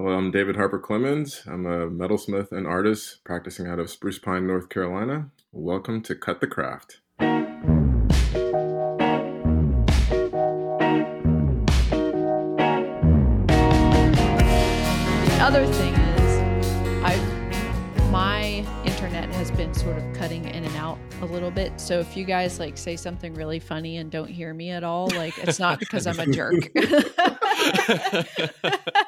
Well, I'm David Harper Clemens. I'm a metalsmith and artist practicing out of Spruce Pine, North Carolina. Welcome to Cut the Craft. The other thing is, I my internet has been sort of cutting in and out a little bit. So if you guys like say something really funny and don't hear me at all, like it's not because I'm a jerk.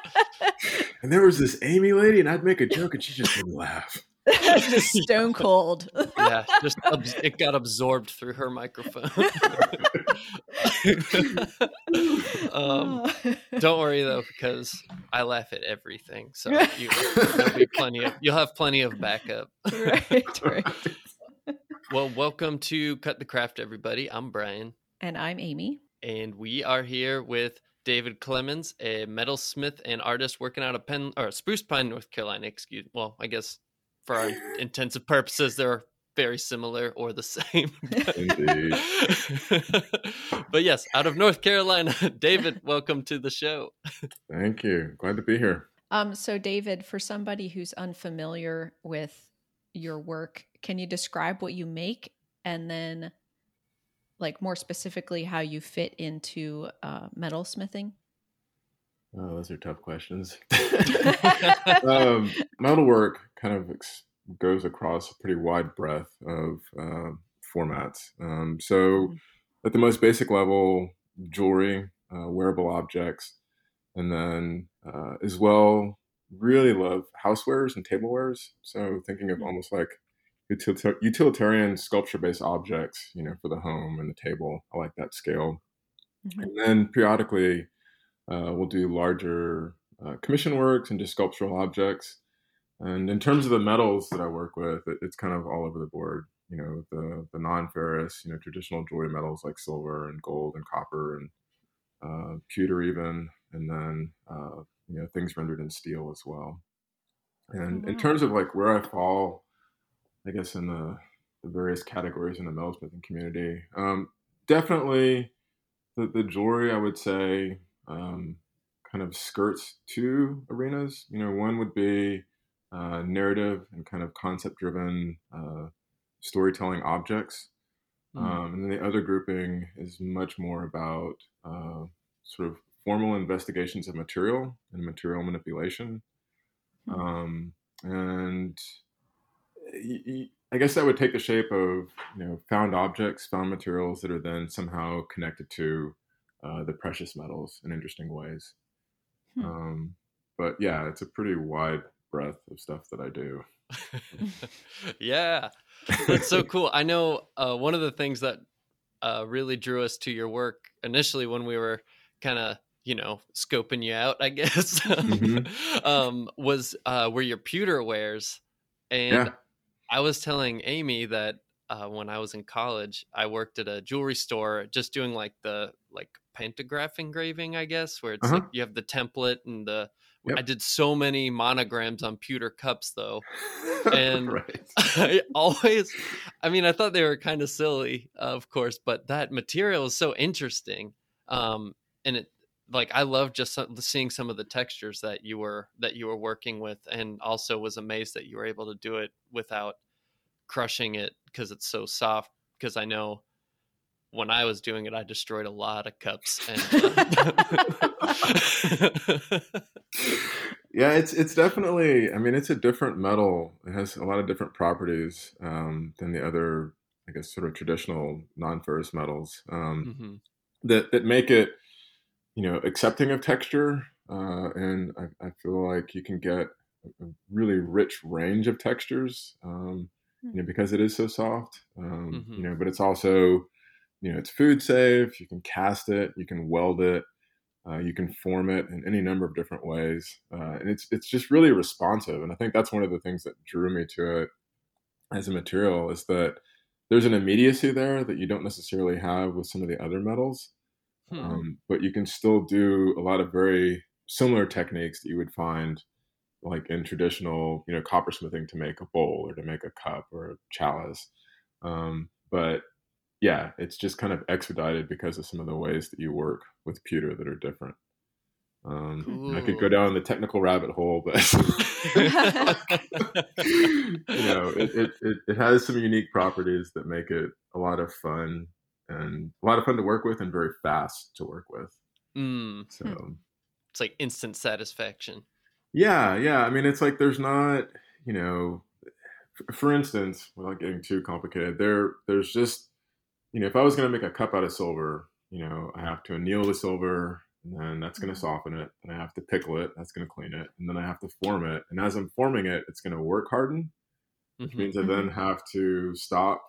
and there was this Amy lady, and I'd make a joke, and she just would laugh. just stone cold. yeah, just it got absorbed through her microphone. um, don't worry though, because I laugh at everything, so you, there'll be plenty of you'll have plenty of backup. right, right. Well, welcome to Cut the Craft, everybody. I'm Brian, and I'm Amy, and we are here with David Clemens, a metalsmith and artist working out of Penn or Spruce Pine, North Carolina. Excuse, well, I guess for our intensive purposes, they're very similar or the same. but yes, out of North Carolina, David, welcome to the show. Thank you. Glad to be here. Um, so David, for somebody who's unfamiliar with your work, can you describe what you make and then like more specifically how you fit into uh, metal smithing? Oh, those are tough questions. um, metalwork kind of ex- goes across a pretty wide breadth of uh, formats. Um, so, mm-hmm. at the most basic level, jewelry, uh, wearable objects, and then uh, as well, really love housewares and tablewares. So, thinking of mm-hmm. almost like utilitarian sculpture-based objects, you know, for the home and the table. I like that scale. Mm-hmm. And then periodically uh, we'll do larger uh, commission works and just sculptural objects. And in terms of the metals that I work with, it, it's kind of all over the board. You know, the the non-ferrous, you know, traditional jewelry metals like silver and gold and copper and uh, pewter even, and then uh, you know things rendered in steel as well. And in terms of like where I fall, I guess in the, the various categories in the metalsmithing community, um, definitely the, the jewelry I would say um, kind of skirts two arenas. You know, one would be uh, narrative and kind of concept driven uh, storytelling objects. Mm. Um, and then the other grouping is much more about uh, sort of formal investigations of material and material manipulation. Mm. Um, and I guess that would take the shape of you know found objects, found materials that are then somehow connected to uh, the precious metals in interesting ways. Hmm. Um, but yeah, it's a pretty wide breadth of stuff that I do. yeah, that's so cool. I know uh, one of the things that uh, really drew us to your work initially when we were kind of you know scoping you out, I guess, mm-hmm. um, was uh, were your pewter wares, and yeah. I was telling Amy that uh, when I was in college, I worked at a jewelry store, just doing like the like pantograph engraving, I guess, where it's uh-huh. like you have the template and the. Yep. I did so many monograms on pewter cups though, and I always, I mean, I thought they were kind of silly, of course, but that material is so interesting, um, and it like I love just seeing some of the textures that you were that you were working with, and also was amazed that you were able to do it without crushing it because it's so soft. Because I know when I was doing it, I destroyed a lot of cups. And, uh... yeah, it's it's definitely. I mean, it's a different metal. It has a lot of different properties um, than the other, I guess, sort of traditional non-ferrous metals um, mm-hmm. that that make it, you know, accepting of texture. Uh, and I, I, feel like you can get a really rich range of textures. Um, you know, because it is so soft. Um, mm-hmm. You know, but it's also you know it's food safe you can cast it you can weld it uh, you can form it in any number of different ways uh, and it's it's just really responsive and i think that's one of the things that drew me to it as a material is that there's an immediacy there that you don't necessarily have with some of the other metals hmm. um, but you can still do a lot of very similar techniques that you would find like in traditional you know coppersmithing to make a bowl or to make a cup or a chalice um, but yeah, it's just kind of expedited because of some of the ways that you work with pewter that are different. Um, I could go down the technical rabbit hole, but you know, it, it, it, it, has some unique properties that make it a lot of fun and a lot of fun to work with and very fast to work with. Mm. So it's like instant satisfaction. Yeah, yeah. I mean, it's like there's not, you know, for instance, without getting too complicated, there there's just, you know, if I was going to make a cup out of silver, you know, I have to anneal the silver, and then that's going to mm-hmm. soften it, and I have to pickle it, that's going to clean it, and then I have to form it, and as I'm forming it, it's going to work harden, which mm-hmm. means I then mm-hmm. have to stop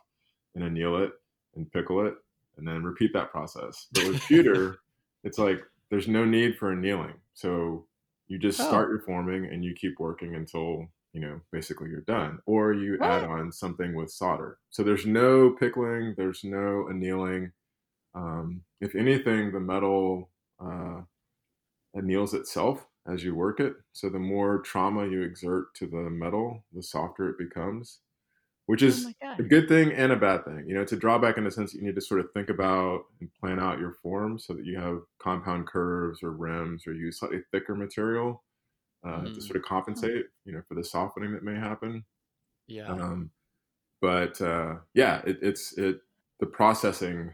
and anneal it and pickle it, and then repeat that process. But with pewter, it's like there's no need for annealing, so you just oh. start your forming and you keep working until you know basically you're done or you what? add on something with solder so there's no pickling there's no annealing um, if anything the metal uh, anneals itself as you work it so the more trauma you exert to the metal the softer it becomes which oh is oh a good thing and a bad thing you know it's a drawback in the sense that you need to sort of think about and plan out your form so that you have compound curves or rims or use slightly thicker material uh, mm. to sort of compensate, you know, for the softening that may happen. Yeah. Um, but uh, yeah, it, it's it the processing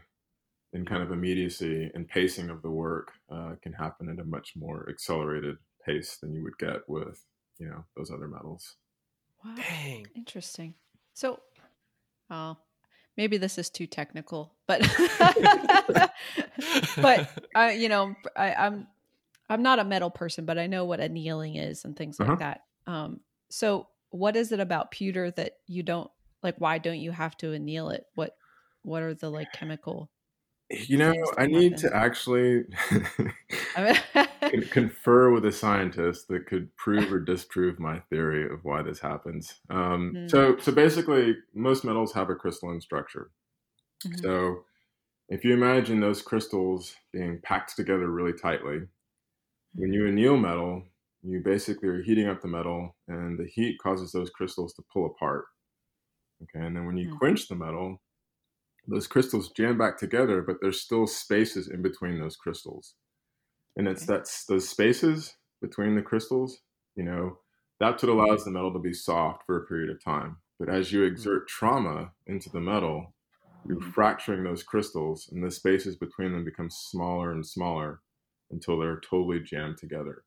and kind of immediacy and pacing of the work uh, can happen at a much more accelerated pace than you would get with you know those other metals. Wow. Dang. Interesting. So, uh, maybe this is too technical, but but uh, you know, I, I'm I'm not a metal person, but I know what annealing is and things uh-huh. like that. Um, so what is it about pewter that you don't like? Why don't you have to anneal it? What what are the like chemical? You know, I need to actually confer with a scientist that could prove or disprove my theory of why this happens. Um, mm-hmm. So, so basically, most metals have a crystalline structure. Mm-hmm. So, if you imagine those crystals being packed together really tightly, when you anneal metal, you basically are heating up the metal, and the heat causes those crystals to pull apart. Okay, and then when you mm. quench the metal, those crystals jam back together, but there's still spaces in between those crystals. And it's okay. that's those spaces between the crystals, you know, that's what allows the metal to be soft for a period of time. But as you hmm. exert trauma into the metal, you're mm-hmm. fracturing those crystals, and the spaces between them become smaller and smaller until they're totally jammed together.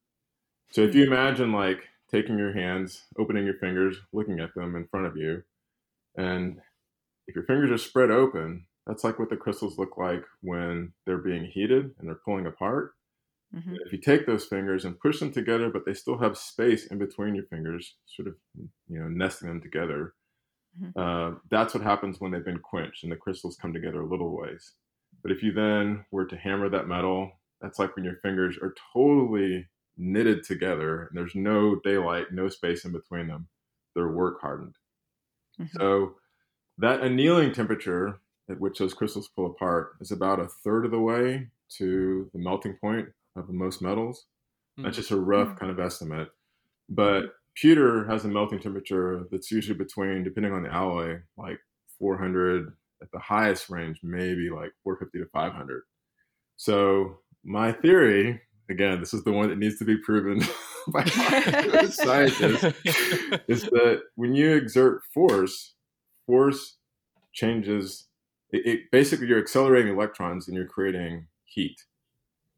So if you imagine like taking your hands, opening your fingers, looking at them in front of you, and if your fingers are spread open, that's like what the crystals look like when they're being heated and they're pulling apart. Mm-hmm. If you take those fingers and push them together, but they still have space in between your fingers, sort of, you know, nesting them together, mm-hmm. uh, that's what happens when they've been quenched and the crystals come together a little ways. But if you then were to hammer that metal that's like when your fingers are totally knitted together and there's no daylight, no space in between them. They're work hardened. Mm-hmm. So that annealing temperature at which those crystals pull apart is about a third of the way to the melting point of most metals. Mm-hmm. That's just a rough mm-hmm. kind of estimate. But pewter has a melting temperature that's usually between, depending on the alloy, like 400 at the highest range, maybe like 450 to 500. So my theory, again, this is the one that needs to be proven by scientists, is that when you exert force, force changes. It, it, basically you're accelerating electrons and you're creating heat.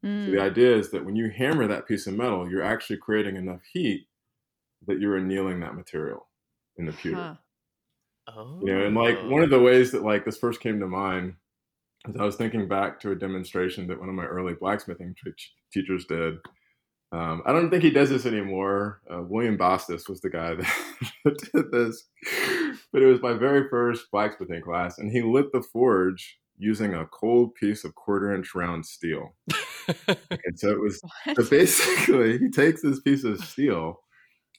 Mm. So the mm. idea is that when you hammer that piece of metal, you're actually creating enough heat that you're annealing that material in the pewter. Huh. Oh. You know, and like one of the ways that like this first came to mind is I was thinking back to a demonstration that one of my early blacksmithing t- teachers did. Um, I don't think he does this anymore. Uh, William Bastis was the guy that did this, but it was my very first blacksmithing class, and he lit the forge using a cold piece of quarter inch round steel. and so it was so basically he takes this piece of steel,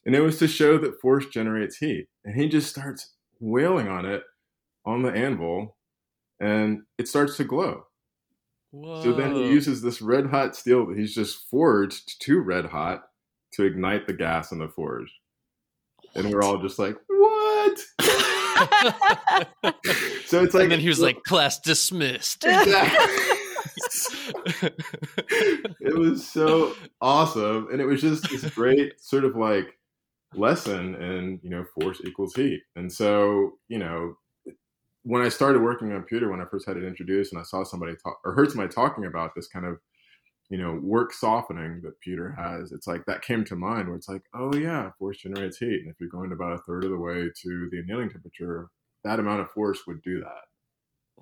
and it was to show that force generates heat, and he just starts wailing on it on the anvil and it starts to glow. Whoa. So then he uses this red hot steel that he's just forged to red hot to ignite the gas in the forge. What? And we're all just like, what? so it's like, and then he was like, class dismissed. Exactly. it was so awesome, and it was just this great sort of like lesson in you know force equals heat, and so you know when I started working on pewter, when I first had it introduced, and I saw somebody talk or heard somebody talking about this kind of you know work softening that pewter has, it's like that came to mind where it's like, oh yeah, force generates heat, and if you're going about a third of the way to the annealing temperature, that amount of force would do that.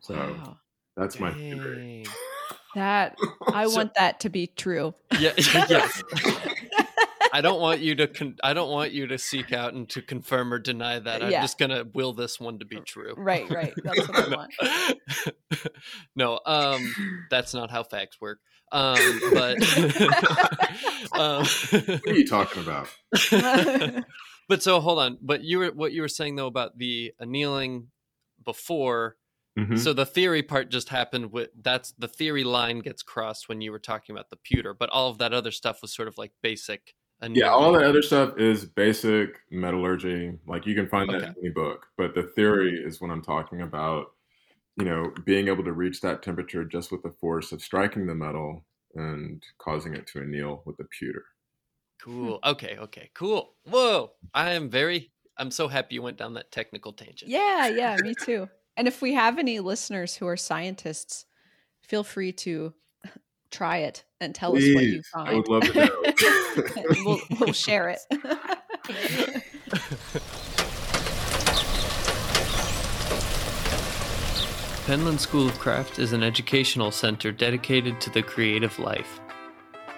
So wow. that's my theory. That I so, want that to be true. Yeah, yes. I don't want you to con- I don't want you to seek out and to confirm or deny that. I'm yeah. just gonna will this one to be true. Right, right. That's what I want. no, um, that's not how facts work. Um, but um, what are you talking about? but so hold on. But you were what you were saying though about the annealing before. Mm-hmm. So the theory part just happened with that's the theory line gets crossed when you were talking about the pewter, but all of that other stuff was sort of like basic yeah, all the other stuff is basic metallurgy. Like you can find that okay. in any book, but the theory is what I'm talking about. You know, being able to reach that temperature just with the force of striking the metal and causing it to anneal with the pewter. Cool. Okay. Okay. Cool. Whoa! I am very. I'm so happy you went down that technical tangent. Yeah. Yeah. me too. And if we have any listeners who are scientists, feel free to try it and tell Please, us what you find. I would love to know. we'll, we'll share it. Penland School of Craft is an educational center dedicated to the creative life.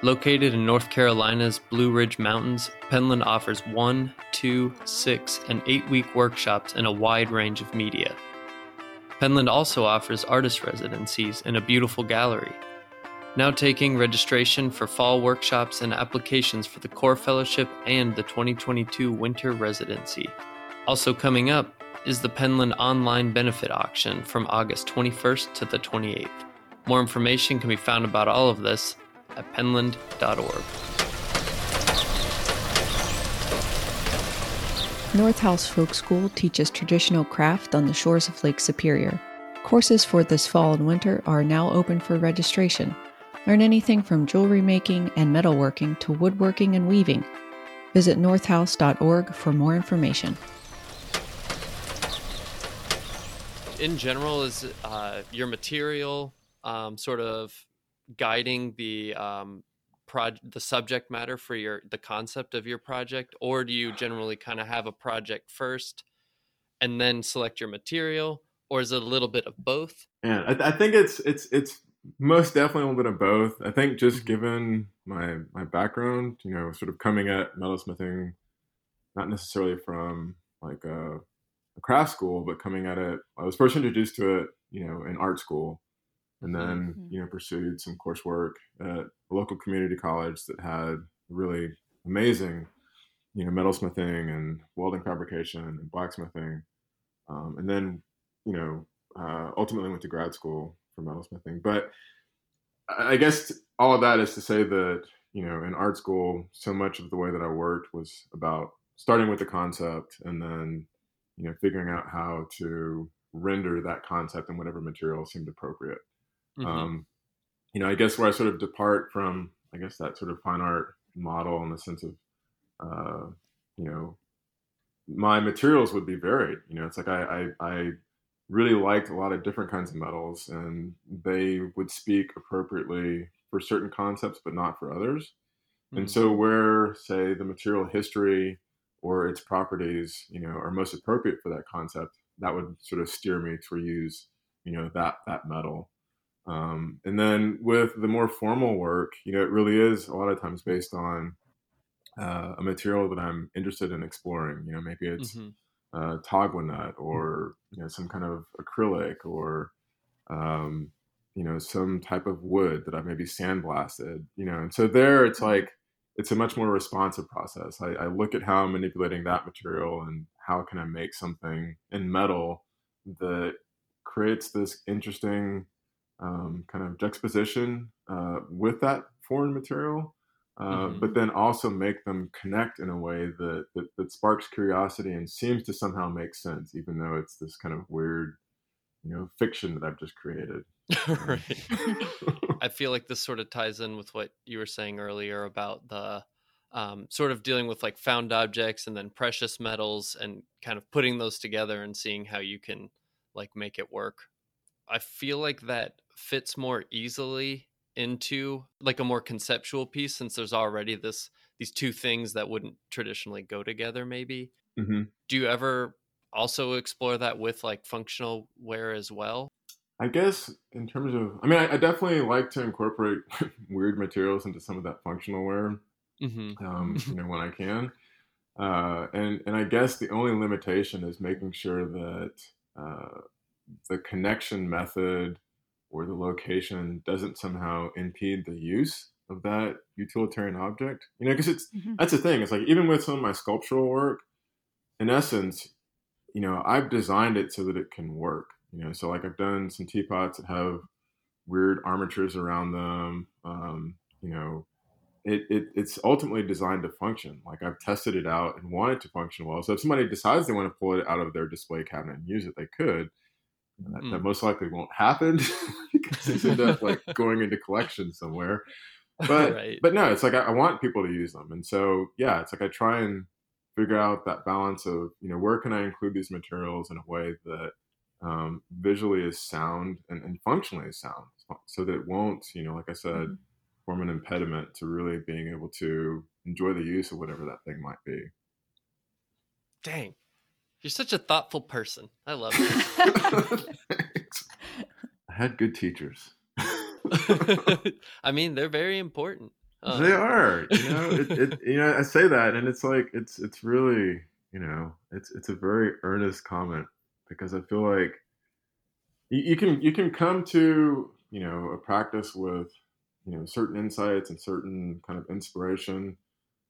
Located in North Carolina's Blue Ridge Mountains, Penland offers one, two, six, and eight week workshops in a wide range of media. Penland also offers artist residencies in a beautiful gallery now taking registration for fall workshops and applications for the Core Fellowship and the 2022 Winter Residency. Also coming up is the Penland Online Benefit Auction from August 21st to the 28th. More information can be found about all of this at penland.org. North House Folk School teaches traditional craft on the shores of Lake Superior. Courses for this fall and winter are now open for registration. Learn anything from jewelry making and metalworking to woodworking and weaving. Visit northhouse.org for more information. In general, is uh, your material um, sort of guiding the um, the subject matter for your the concept of your project, or do you generally kind of have a project first and then select your material, or is it a little bit of both? Yeah, I, I think it's it's it's most definitely a little bit of both. I think just mm-hmm. given my my background, you know, sort of coming at metalsmithing, not necessarily from like a, a, craft school, but coming at it, I was first introduced to it, you know, in art school, and then mm-hmm. you know pursued some coursework at a local community college that had really amazing, you know, metalsmithing and welding fabrication and blacksmithing, um, and then you know uh, ultimately went to grad school for metalsmithing. But I guess all of that is to say that you know in art school, so much of the way that I worked was about starting with the concept and then you know figuring out how to render that concept in whatever material seemed appropriate. Mm-hmm. Um, you know, I guess where I sort of depart from, I guess that sort of fine art model in the sense of, uh, you know, my materials would be varied. You know, it's like I, I, I really liked a lot of different kinds of metals and they would speak appropriately for certain concepts but not for others mm-hmm. and so where say the material history or its properties you know are most appropriate for that concept that would sort of steer me to use you know that that metal um, and then with the more formal work you know it really is a lot of times based on uh, a material that i'm interested in exploring you know maybe it's mm-hmm uh, nut or you know some kind of acrylic or um, you know some type of wood that I maybe sandblasted. You know, and so there it's mm-hmm. like it's a much more responsive process. I, I look at how I'm manipulating that material and how can I make something in metal that creates this interesting um, kind of juxtaposition uh, with that foreign material uh, mm-hmm. but then also make them connect in a way that, that, that sparks curiosity and seems to somehow make sense, even though it's this kind of weird, you know, fiction that I've just created. right. I feel like this sort of ties in with what you were saying earlier about the um, sort of dealing with like found objects and then precious metals and kind of putting those together and seeing how you can like make it work. I feel like that fits more easily into like a more conceptual piece since there's already this these two things that wouldn't traditionally go together maybe hmm do you ever also explore that with like functional ware as well I guess in terms of, I mean, I, I definitely like to incorporate weird materials into some of that functional ware, mm-hmm. um, you know, when I can. Uh, and and I guess the only limitation is making sure that uh, the connection method or the location doesn't somehow impede the use of that utilitarian object. You know, because it's Mhm. that's the thing. It's like even with some of my sculptural work, in essence, you know, I've designed it so that it can work. You know, so like I've done some teapots that have weird armatures around them. Um, you know, it, it it's ultimately designed to function. Like I've tested it out and want it to function well. So if somebody decides they want to pull it out of their display cabinet and use it, they could. That, that Mm. most likely won't happen because it's end up like going into collections somewhere. But right but no, it's like I, I want people to use them, and so yeah, it's like I try and figure out that balance of you know where can I include these materials in a way that um, visually is sound and, and functionally is sound, so that it won't you know like I said Mhm. form an impediment to really being able to enjoy the use of whatever that thing might be. dang you're such a thoughtful person. I love it I had good teachers. i mean they're very important. Um, they are you know it, it you know i say that and it's like it's it's really you know it's it's a very earnest comment because i feel like you, you can you can come to you know a practice with you know certain insights and certain kind of inspiration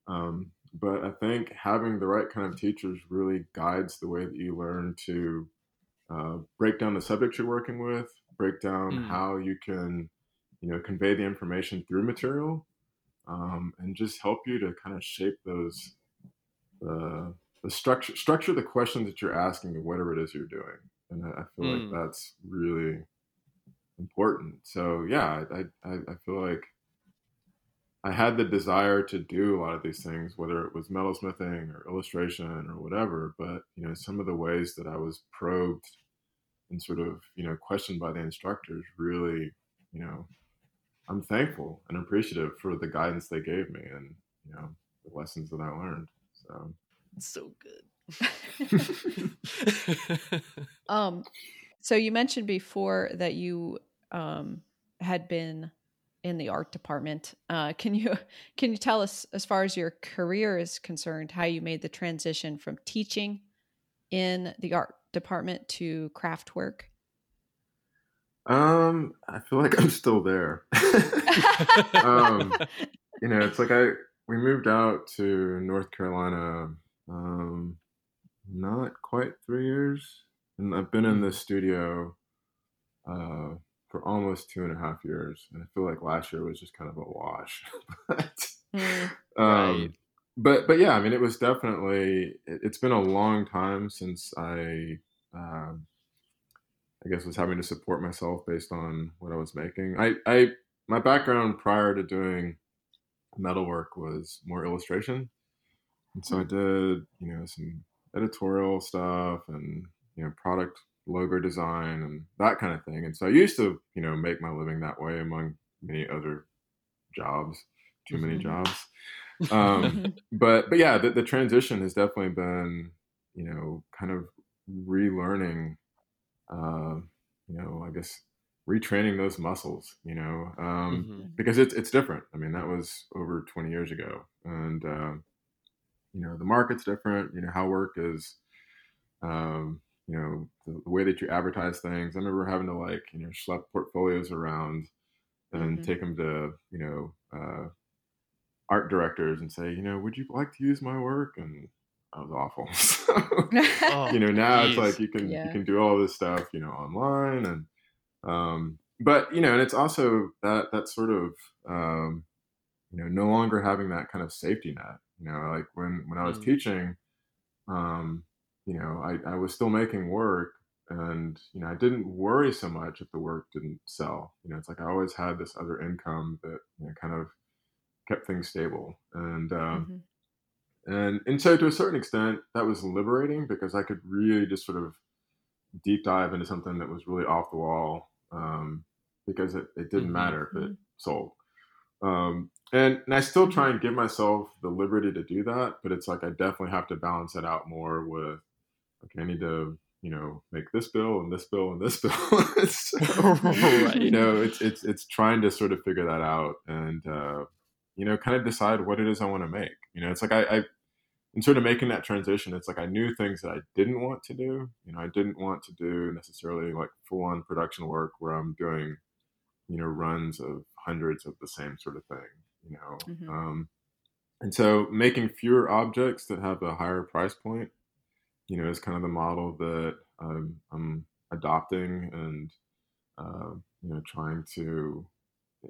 um, but i think having the right kind of teachers really guides the way that you learn to uh, break down the subject you're working with break down Mm. how you can you know convey the information through material um, and just help you to kind of shape those the the structure structure the questions that you're asking of whatever it is you're doing and i, I feel Mm. like that's really important so yeah I, I i feel like i had the desire to do a lot of these things whether it was metalsmithing or illustration or whatever but you know some of the ways that i was probed and sort of you know questioned by the instructors really you know i'm thankful and appreciative for the guidance they gave me and you know the lessons that i learned so. So good. Um, so you mentioned before that you um, had been in the art department. Uh, can you can you tell us, as far as your career is concerned, how you made the transition from teaching in the art department to craft work? um i feel like i'm still there um you know it's like i we moved out to north carolina um not quite three years and i've been in this studio uh for almost two and a half years and i feel like last year was just kind of a wash but Mm, um Right. but but yeah i mean it was definitely it, it's been a long time since i um i guess was having to support myself based on what i was making i i my background prior to doing metalwork was more illustration and so i did you know some editorial stuff and you know product logo design and that kind of thing and so i used to you know make my living that way among many other jobs too many Mhm. jobs um, but but yeah, the, the transition has definitely been you know kind of relearning, uh, you know, I guess retraining those muscles, you know, um, Mhm. because it's it's different. I mean, that was over twenty years ago, and um, you know the market's different. You know how work is. Um, you know the, the way that you advertise things. I remember having to like you know schlep portfolios around and Mhm. take them to you know uh, art directors and say, you know, would you like to use my work? And I was awful. So, Oh, you know, now it's like you can Yeah. you can do all this stuff, you know, online and um but you know, and it's also that that sort of um you know, no longer having that kind of safety net. You know, like when when I was Mm. teaching, um, you know, I, I was still making work, and you know, I didn't worry so much if the work didn't sell. You know, it's like I always had this other income that you know, kind of kept things stable, and um, mm-hmm. and and so to a certain extent, that was liberating because I could really just sort of deep dive into something that was really off the wall um, because it, it didn't mm-hmm. matter if it mm-hmm. sold. Um, and, and I still mm-hmm. try and give myself the liberty to do that, but it's like I definitely have to balance it out more with okay, I need to you know make this bill and this bill and this bill. so, right. You know, it's it's it's trying to sort of figure that out and uh, you know kind of decide what it is I want to make. You know, it's like I, I in sort of making that transition, it's like I knew things that I didn't want to do. You know, I didn't want to do necessarily like full on production work where I'm doing, you know, runs of hundreds of the same sort of thing. You know, mm-hmm. um, and so making fewer objects that have a higher price point, you know, is kind of the model that I'm, I'm adopting and uh, you know trying to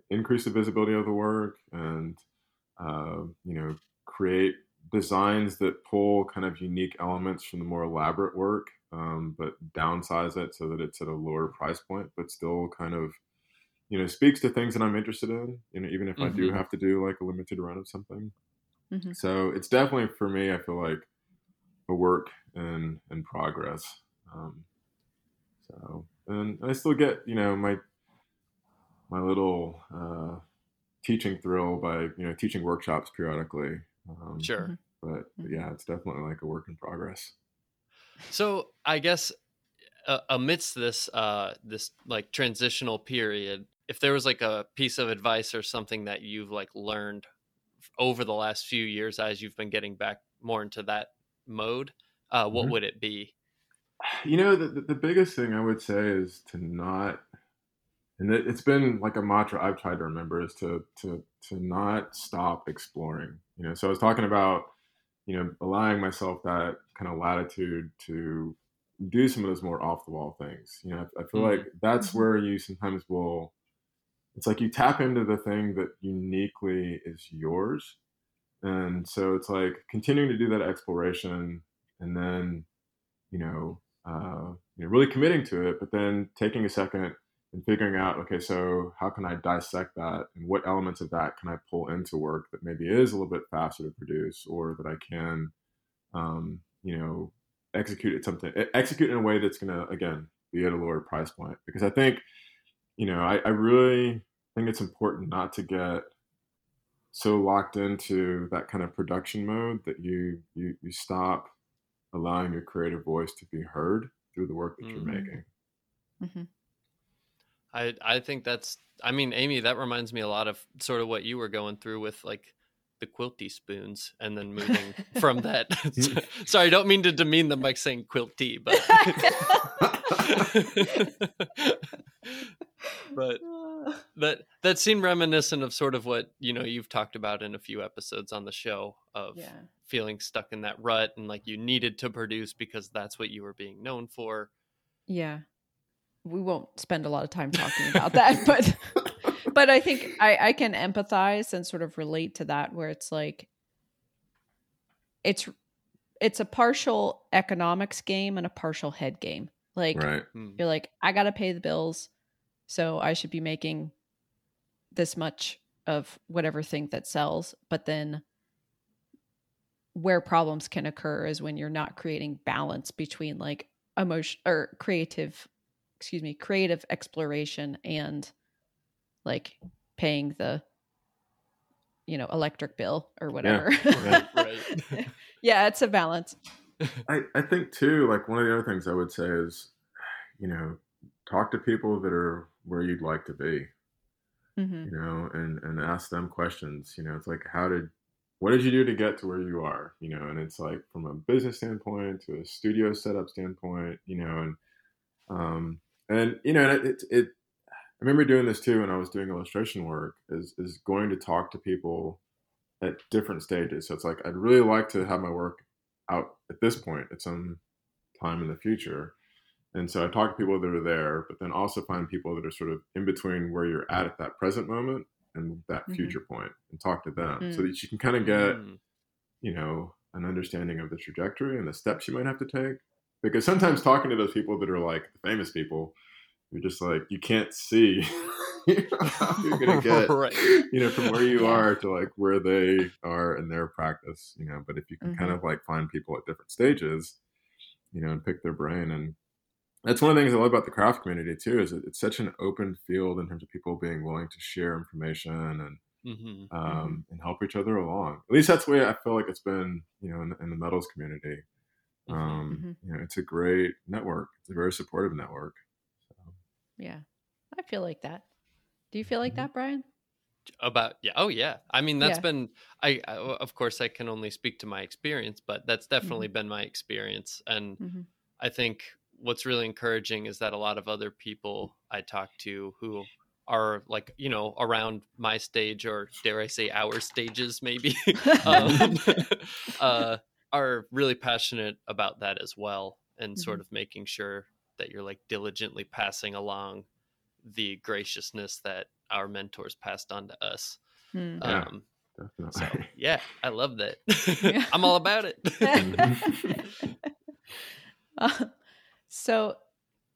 increase the visibility of the work and uh, you know create designs that pull kind of unique elements from the more elaborate work, um, but downsize it so that it's at a lower price point, but still kind of, you know, speaks to things that I'm interested in. You know, even if mm-hmm. I do mm-hmm. have to do like a limited run of something. Mm-hmm. So it's definitely for me. I feel like a work in in progress. Um, so and I still get you know my my little uh, teaching thrill by you know teaching workshops periodically um, sure. Mm-hmm. But, but, yeah, it's definitely like a work in progress. So I guess uh, amidst this uh, this like transitional period, if there was like a piece of advice or something that you've like learned over the last few years as you've been getting back more into that mode, uh, what mm-hmm. would it be? You know, the, the biggest thing I would say is to not and it, has been like a mantra I've tried to remember is to to to not stop exploring. You know, so I was talking about you know allowing myself that kind of latitude to do some of those more off the wall things. You know, I, I feel mm-hmm. like that's mm-hmm. where you sometimes will. It's like you tap into the thing that uniquely is yours, and so it's like continuing to do that exploration, and then you know, uh, you know, really committing to it, but then taking a second and figuring out okay so how can i dissect that? And what elements of that can i pull into work that maybe is a little bit faster to produce or that i can um, you know execute it something execute in a way that's going to again be at a lower price point? Because i think you know I, I really think it's important not to get so locked into that kind of production mode that you you, you stop allowing your creative voice to be heard through the work that mm-hmm. you're making mm-hmm. I I think that's I mean, Amy, that reminds me a lot of sort of what you were going through with like the quilty spoons and then moving from that. Sorry, I don't mean to demean them by saying quilty, but but that that seemed reminiscent of sort of what you know you've talked about in a few episodes on the show of yeah. feeling stuck in that rut and like you needed to produce because that's what you were being known for. Yeah we won't spend a lot of time talking about that, but but I think I, I can empathize and sort of relate to that where it's like it's it's a partial economics game and a partial head game. Like right. Hmm. you're like, I gotta pay the bills, so I should be making this much of whatever thing that sells, but then where problems can occur is when you're not creating balance between like emotion or creative excuse me, creative exploration and like paying the you know electric bill or whatever. Yeah, right. yeah it's a balance. I, I think too, like one of the other things I would say is, you know, talk to people that are where you'd like to be. Mm-hmm. You know, and and ask them questions. You know, it's like how did what did you do to get to where you are? You know, and it's like from a business standpoint to a studio setup standpoint, you know, and um, and you know, it, it, I remember doing this too when I was doing illustration work. Is is going to talk to people at different stages. So it's like I'd really like to have my work out at this point at some time in the future. And so I talk to people that are there, but then also find people that are sort of in between where you're at at that present moment and that mm-hmm. future point and talk to them mm-hmm. so that you can kind of get, mm-hmm. you know, an understanding of the trajectory and the steps you might have to take because sometimes talking to those people that are like famous people, you're just like you can't see how you're gonna get right. you know from where you yeah. are to like where they are in their practice. You know, but if you can mm-hmm. kind of like find people at different stages, you know, and pick their brain and that's one of the things I love about the craft community too. Is it's such an open field in terms of people being willing to share information and mm-hmm. Um, mm-hmm. and help each other along. At least that's the way I feel like it's been, you know, in, in the metals community. Mm-hmm. Um, mm-hmm. you know, it's a great network. It's a very supportive network. So. Yeah, I feel like that. Do you feel like mm-hmm. that, Brian? About yeah, oh yeah. I mean, that's yeah. been I, I, of course I can only speak to my experience, but that's definitely mm-hmm. been my experience, and I think what's really encouraging is that a lot of other people I talk to who are like you know around my stage or dare I say our stages maybe um, uh, are really passionate about that as well and mm-hmm. sort of making sure that you're like diligently passing along the graciousness that our mentors passed on to us. Mm. Um, yeah, so yeah, I love that. I'm all about it. uh, so,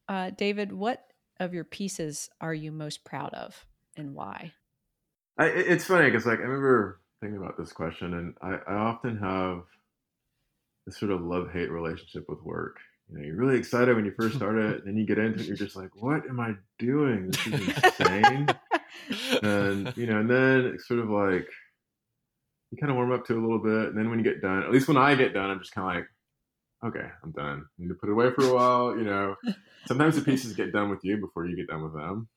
uh, David, what of your pieces are you most proud of, and why? I, it's funny because, like, I remember thinking about this question, and I, I often have this sort of love hate relationship with work. You know, you're really excited when you first start it, and then you get into it, you're just like, "What am I doing? This is insane." and you know, and then it's sort of like you kind of warm up to it a little bit, and then when you get done, at least when I get done, I'm just kind of like, okay, I'm done. I need to put it away for a while. You know, sometimes the pieces get done with you before you get done with them.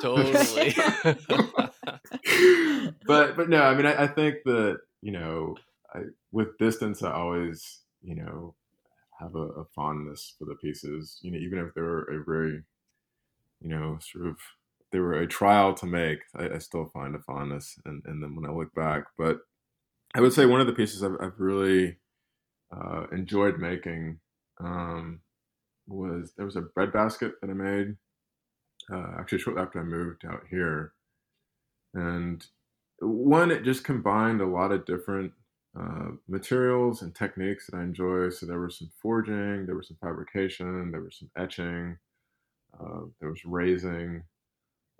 Totally. but but no, I mean, I, I think that you know, I, with distance, I always you know have a, a, fondness for the pieces. You know, even if they were a very you know sort of they were a trial to make, I, I still find a fondness in, in them when I look back. But I would say one of the pieces I've, I've really uh, enjoyed making um, was there was a bread basket that I made uh, actually shortly after I moved out here, and one it just combined a lot of different uh, materials and techniques that I enjoy. So there was some forging, there was some fabrication, there was some etching, uh, there was raising.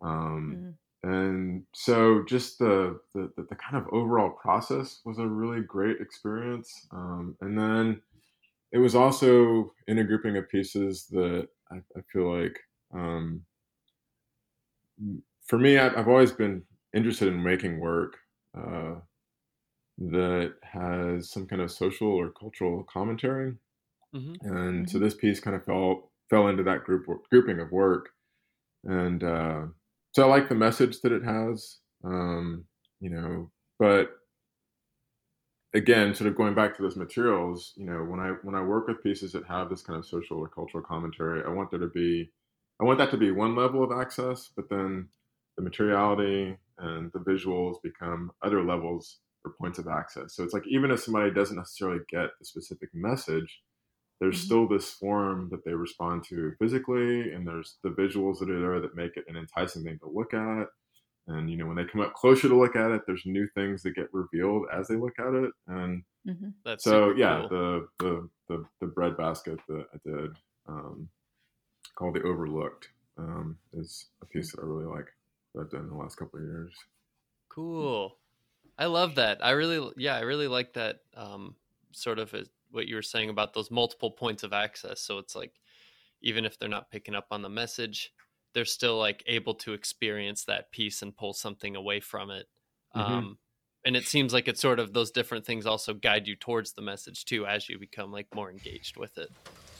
Um, mm-hmm. And so, just the, the, the kind of overall process was a really great experience. Um, and then it was also in a grouping of pieces that I, I feel like, um, for me, I, have always been interested in making work uh, that has some kind of social or cultural commentary. Mm-hmm. And mm-hmm. so this piece kind of fell fell into that group grouping of work. And uh, so I like the message that it has, um, you know, but again, sort of going back to those materials, you know, when I when I work with pieces that have this kind of social or cultural commentary, I want there to be, I want that to be one level of access, but then the materiality and the visuals become other levels or points of access. So it's like even if somebody doesn't necessarily get the specific message, there's mm-hmm. still this form that they respond to physically, and there's the visuals that are there that make it an enticing thing to look at. And you know, when they come up closer to look at it, there's new things that get revealed as they look at it. And mm-hmm. That's so, yeah, cool. the, the the the bread basket that I did um, called the Overlooked um, is a piece that I really like that I've done in the last couple of years. Cool. I love that. I really, yeah, I really like that um, sort of a, what you were saying about those multiple points of access. So it's like even if they're not picking up on the message, they're still like able to experience that piece and pull something away from it. Mm-hmm. Um, and it seems like it's sort of those different things also guide you towards the message too as you become like more engaged with it.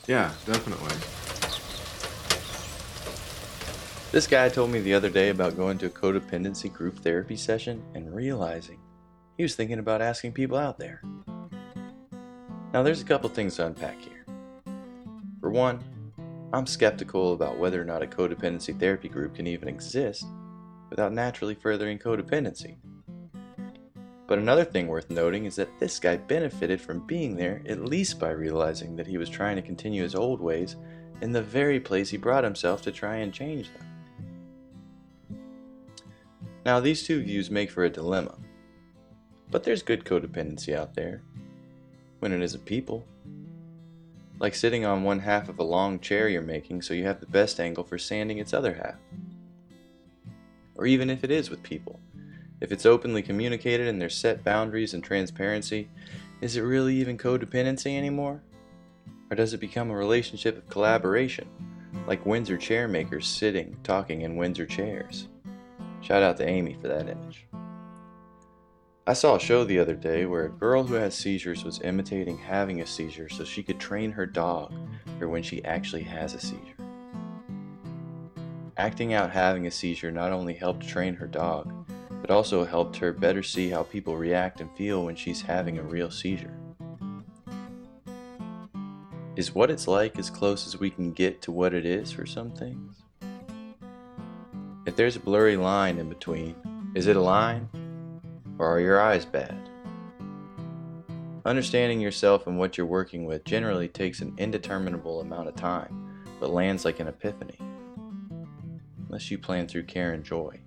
Yeah, definitely. This guy told me the other day about going to a codependency group therapy session and realizing he was thinking about asking people out there. Now, there's a couple things to unpack here. For one, I'm skeptical about whether or not a codependency therapy group can even exist without naturally furthering codependency. But another thing worth noting is that this guy benefited from being there at least by realizing that he was trying to continue his old ways in the very place he brought himself to try and change them. Now, these two views make for a dilemma. But there's good codependency out there, when it isn't people. like sitting on one half of a long chair you're making so you have the best angle for sanding its other half. Or even if it is with people. If it's openly communicated and there's set boundaries and transparency, is it really even codependency anymore? Or does it become a relationship of collaboration, like Windsor chair makers sitting, talking in Windsor chairs? Shout out to Amy for that image. I saw a show the other day where a girl who has seizures was imitating having a seizure so she could train her dog for when she actually has a seizure. Acting out having a seizure not only helped train her dog, but also helped her better see how people react and feel when she's having a real seizure. Is what it's like as close as we can get to what it is for some things? If there's a blurry line in between, is it a line? Or are your eyes bad? Understanding yourself and what you're working with generally takes an indeterminable amount of time, but lands like an epiphany. Unless you plan through care and joy.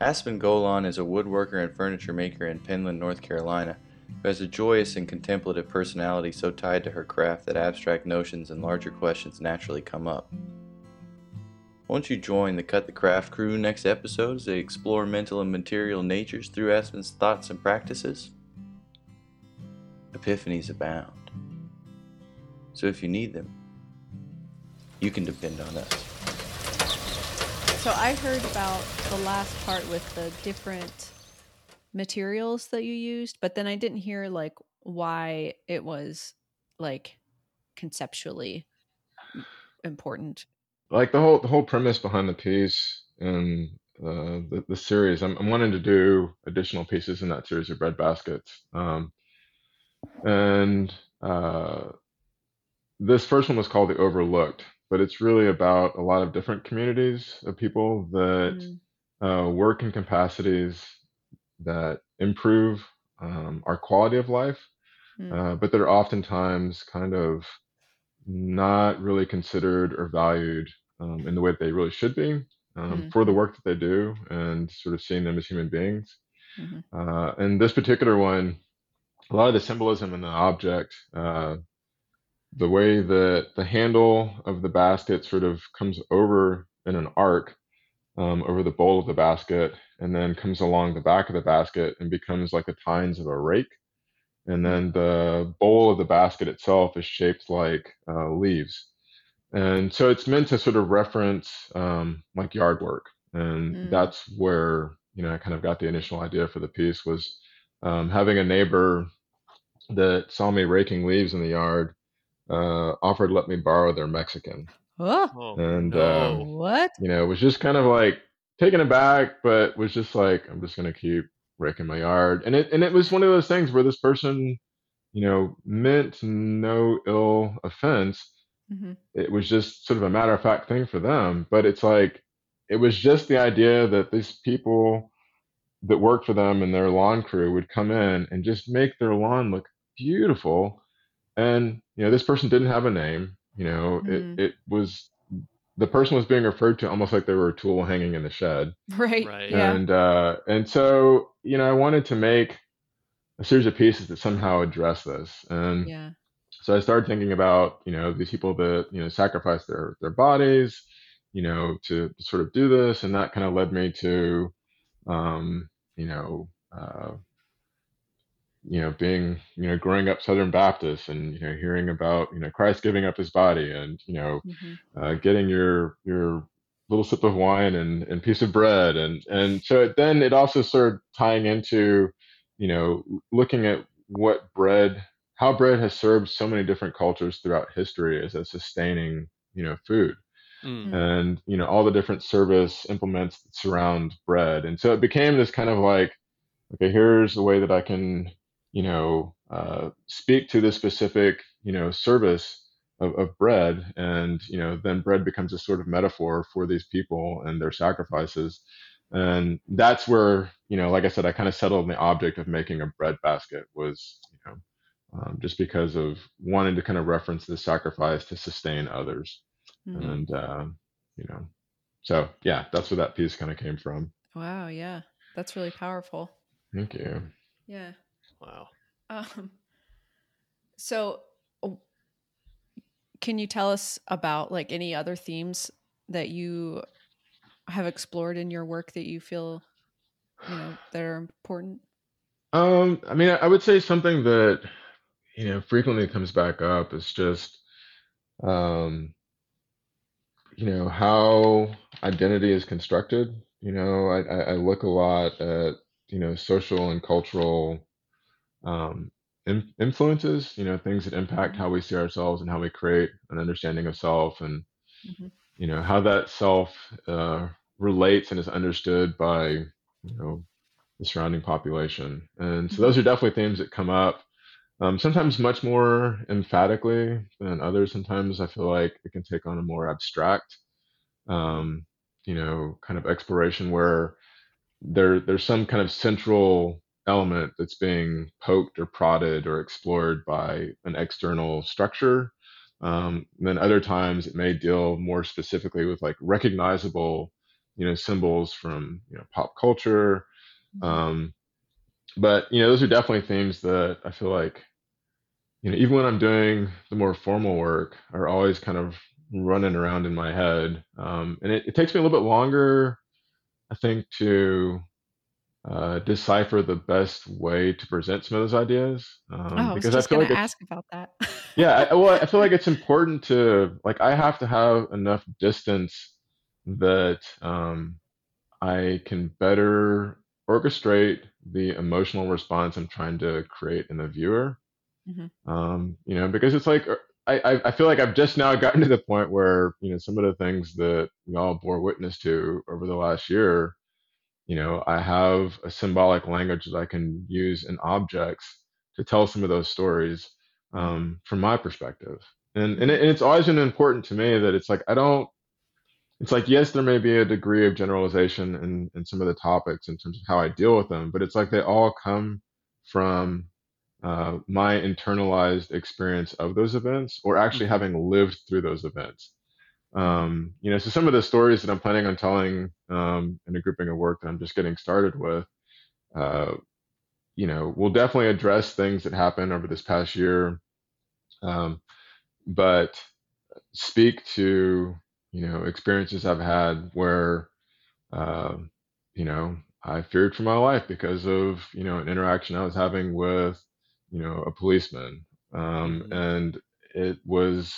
Aspen Golann is a woodworker and furniture maker in Penland, North Carolina, who has a joyous and contemplative personality so tied to her craft that abstract notions and larger questions naturally come up. Won't you join the Cut the Craft crew next episode as they explore mental and material natures through Aspen's thoughts and practices? Epiphanies abound. So if you need them, you can depend on us. So I heard about the last part with the different materials that you used, but then I didn't hear like why it was like conceptually important. Like the whole the whole premise behind the piece and uh, the the series, I'm, I'm wanting to do additional pieces in that series of bread baskets. Um, and uh, this first one was called the Overlooked, but it's really about a lot of different communities of people that Mm, uh, work in capacities that improve um, our quality of life, mm, uh, but that are oftentimes kind of not really considered or valued um, in the way that they really should be um, mm, for the work that they do and sort of seeing them as human beings. mhm, Uh, and this particular one, a lot of the symbolism in the object, uh, the way that the handle of the basket sort of comes over in an arc um, over the bowl of the basket and then comes along the back of the basket and becomes like the tines of a rake. And then the bowl of the basket itself is shaped like uh, leaves. And so it's meant to sort of reference um, like yard work. And mm, that's where, you know, I kind of got the initial idea for the piece was um, having a neighbor that saw me raking leaves in the yard uh, offered to let me borrow their Mexican. Oh, Oh, And, no. um, what? You know, it was just kind of like taken aback, but was just like, I'm just going to keep raking my yard. And it, and it was one of those things where this person, you know, meant no ill offense. hmm It was just sort of a matter of fact thing for them. But it's like, it was just the idea that these people that work for them and their lawn crew would come in and just make their lawn look beautiful. And, you know, this person didn't have a name. You know, Mhm. it, it was the person was being referred to almost like they were a tool hanging in the shed. Right. Right. Yeah. And uh and so, you know, I wanted to make a series of pieces that somehow address this. And yeah. so I started thinking about, you know, these people that, you know, sacrifice their their bodies, you know, to sort of do this. And that kind of led me to um, you know, uh, you know, being, you know, growing up Southern Baptist and, you know, hearing about, you know, Christ giving up his body and, you know, hmm uh, getting your, your little sip of wine and, and piece of bread. And, and so it, then it also started tying into, you know, looking at what bread, how bread has served so many different cultures throughout history as a sustaining, you know, food Mm. and you know all the different service implements that surround bread and so it became this kind of like okay here's the way that i can you know uh, speak to this specific you know service of, of bread and you know then bread becomes a sort of metaphor for these people and their sacrifices and that's where you know like i said i kind of settled on the object of making a bread basket was you know um, just because of wanting to kind of reference the sacrifice to sustain others hmm and um, you know so yeah that's where that piece kind of came from Wow. Yeah. That's really powerful. thank you Yeah. Wow. Um, so can you tell us about like any other themes that you have explored in your work that you feel you know that are important? Um, I mean, I would say something that, you know, frequently comes back up is just, um, you know, how identity is constructed. You know, I I look a lot at, you know, social and cultural um, in, influences, you know, things that impact Mhm. how we see ourselves and how we create an understanding of self and, Mhm. you know, how that self uh, relates and is understood by, you know, the surrounding population. And so Mhm. those are definitely themes that come up. Um, sometimes much more emphatically than others. Sometimes I feel like it can take on a more abstract, um, you know, kind of exploration where there there's some kind of central element that's being poked or prodded or explored by an external structure. Um, and then other times it may deal more specifically with like recognizable, you know, symbols from you know pop culture. Mhm. Um, but you know, those are definitely themes that I feel like you know, even when I'm doing the more formal work, are always kind of running around in my head. Um, and it, it takes me a little bit longer, I think, to uh, decipher the best way to present some of those ideas Oh, um, I was because I just feel going like ask about that. yeah I, well I feel like it's important to like I have to have enough distance that um, I can better orchestrate the emotional response I'm trying to create in the viewer Mhm. um, you know because it's like I, I I feel like I've just now gotten to the point where you know some of the things that we all bore witness to over the last year you know, I have a symbolic language that I can use in objects to tell some of those stories um, from my perspective. And, and, it, and it's always been important to me that it's like, I don't, it's like, yes, there may be a degree of generalization in, in some of the topics in terms of how I deal with them, but it's like they all come from uh, my internalized experience of those events or actually Mhm. having lived through those events. Um, you know, so some of the stories that I'm planning on telling um, in a grouping of work that I'm just getting started with, uh, you know, will definitely address things that happened over this past year, um, but speak to, you know, experiences I've had where, uh, you know, I feared for my life because of, you know, an interaction I was having with, you know, a policeman. Um, Mhm. and it was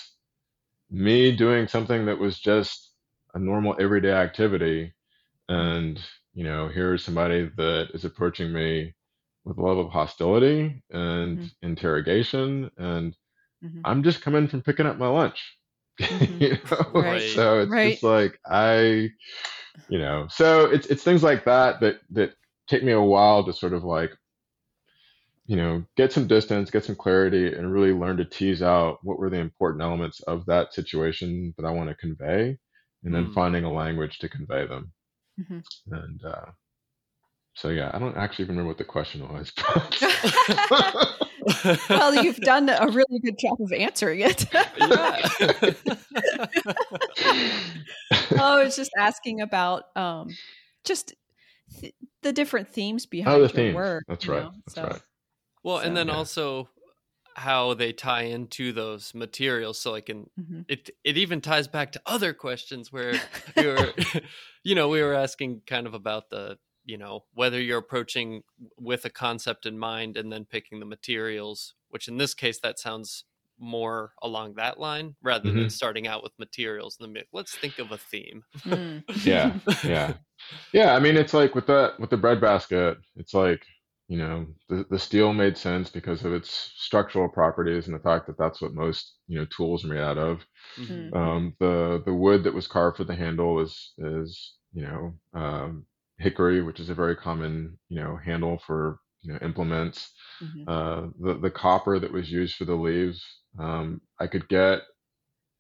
me doing something that was just a normal everyday activity and you know here's somebody that is approaching me with a level of hostility and Mhm. interrogation and Mhm. i'm just coming from picking up my lunch Mhm. you know Right. so it's Right. just like i you know so it's it's things like that that that take me a while to sort of like you know, get some distance, get some clarity, and really learn to tease out what were the important elements of that situation that I want to convey, and then Mm. finding a language to convey them. Mhm. And uh, so, yeah, I don't actually remember what the question was. well, you've done a really good job of answering it. oh, I was just asking about um, just th- the different themes oh, behind the your themes. work. That's right. know? That's so, right. Well, and then Yeah. also how they tie into those materials. So like in mhm. it it even ties back to other questions where we were you know, we were asking kind of about the you know whether you're approaching with a concept in mind and then picking the materials which in this case that sounds more along that line rather than Mhm. starting out with materials and then be let's think of a theme Mm. Yeah. Yeah. Yeah. I mean, it's like with that, with the breadbasket, it's like, you know, the, the steel made sense because of its structural properties and the fact that that's what most, you know, tools are made out of. Mhm. Mhm. Um, the the wood that was carved for the handle is is you know um, hickory, which is a very common you know handle for you know implements. Mhm. Uh, the the copper that was used for the leaves, um, I could get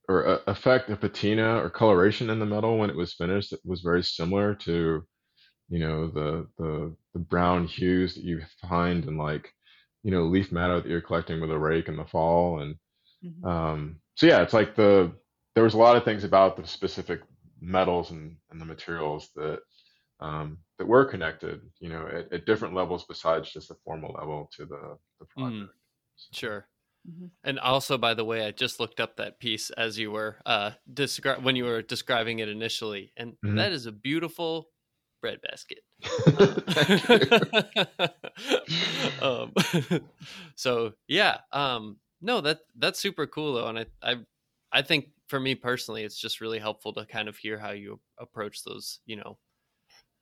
or uh, affect a patina or coloration in the metal when it was finished that was very similar to you know the the the brown hues that you find in like you know leaf matter that you're collecting with a rake in the fall and Mhm. um, so yeah, it's like the there was a lot of things about the specific metals and, and the materials that um, that were connected, you know, at, at different levels besides just the formal level to the the project. Mm. sure Mm-hmm. And also, by the way, I just looked up that piece as you were uh, descri- when you were describing it initially, and mm-hmm. that is a beautiful bread basket. um, so yeah, um, no, that that's super cool though, and I I I think for me personally, it's just really helpful to kind of hear how you approach those, you know,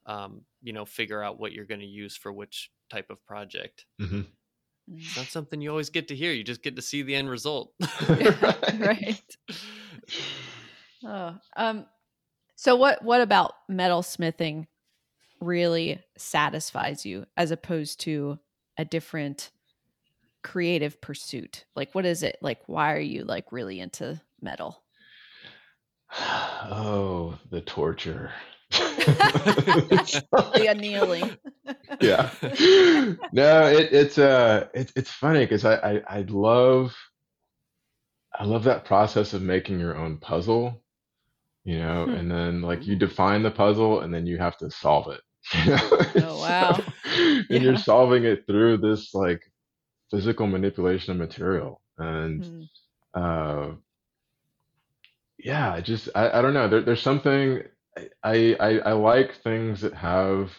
um, you know, figure out what you're going to use for which type of project. Mm-hmm. It's not something you always get to hear. You just get to see the end result. right. Oh, um, so what? What about metal smithing really satisfies you, as opposed to a different creative pursuit? Like, what is it? Like, why are you like really into metal? Oh, the torture. the annealing. yeah. No, it, it's uh it's it's funny because I, I I love I love that process of making your own puzzle, you know, hmm. and then like you define the puzzle and then you have to solve it. oh wow. and yeah. you're solving it through this like physical manipulation of material. And hmm. uh yeah, I just I, I don't know. There, there's something I, I I like things that have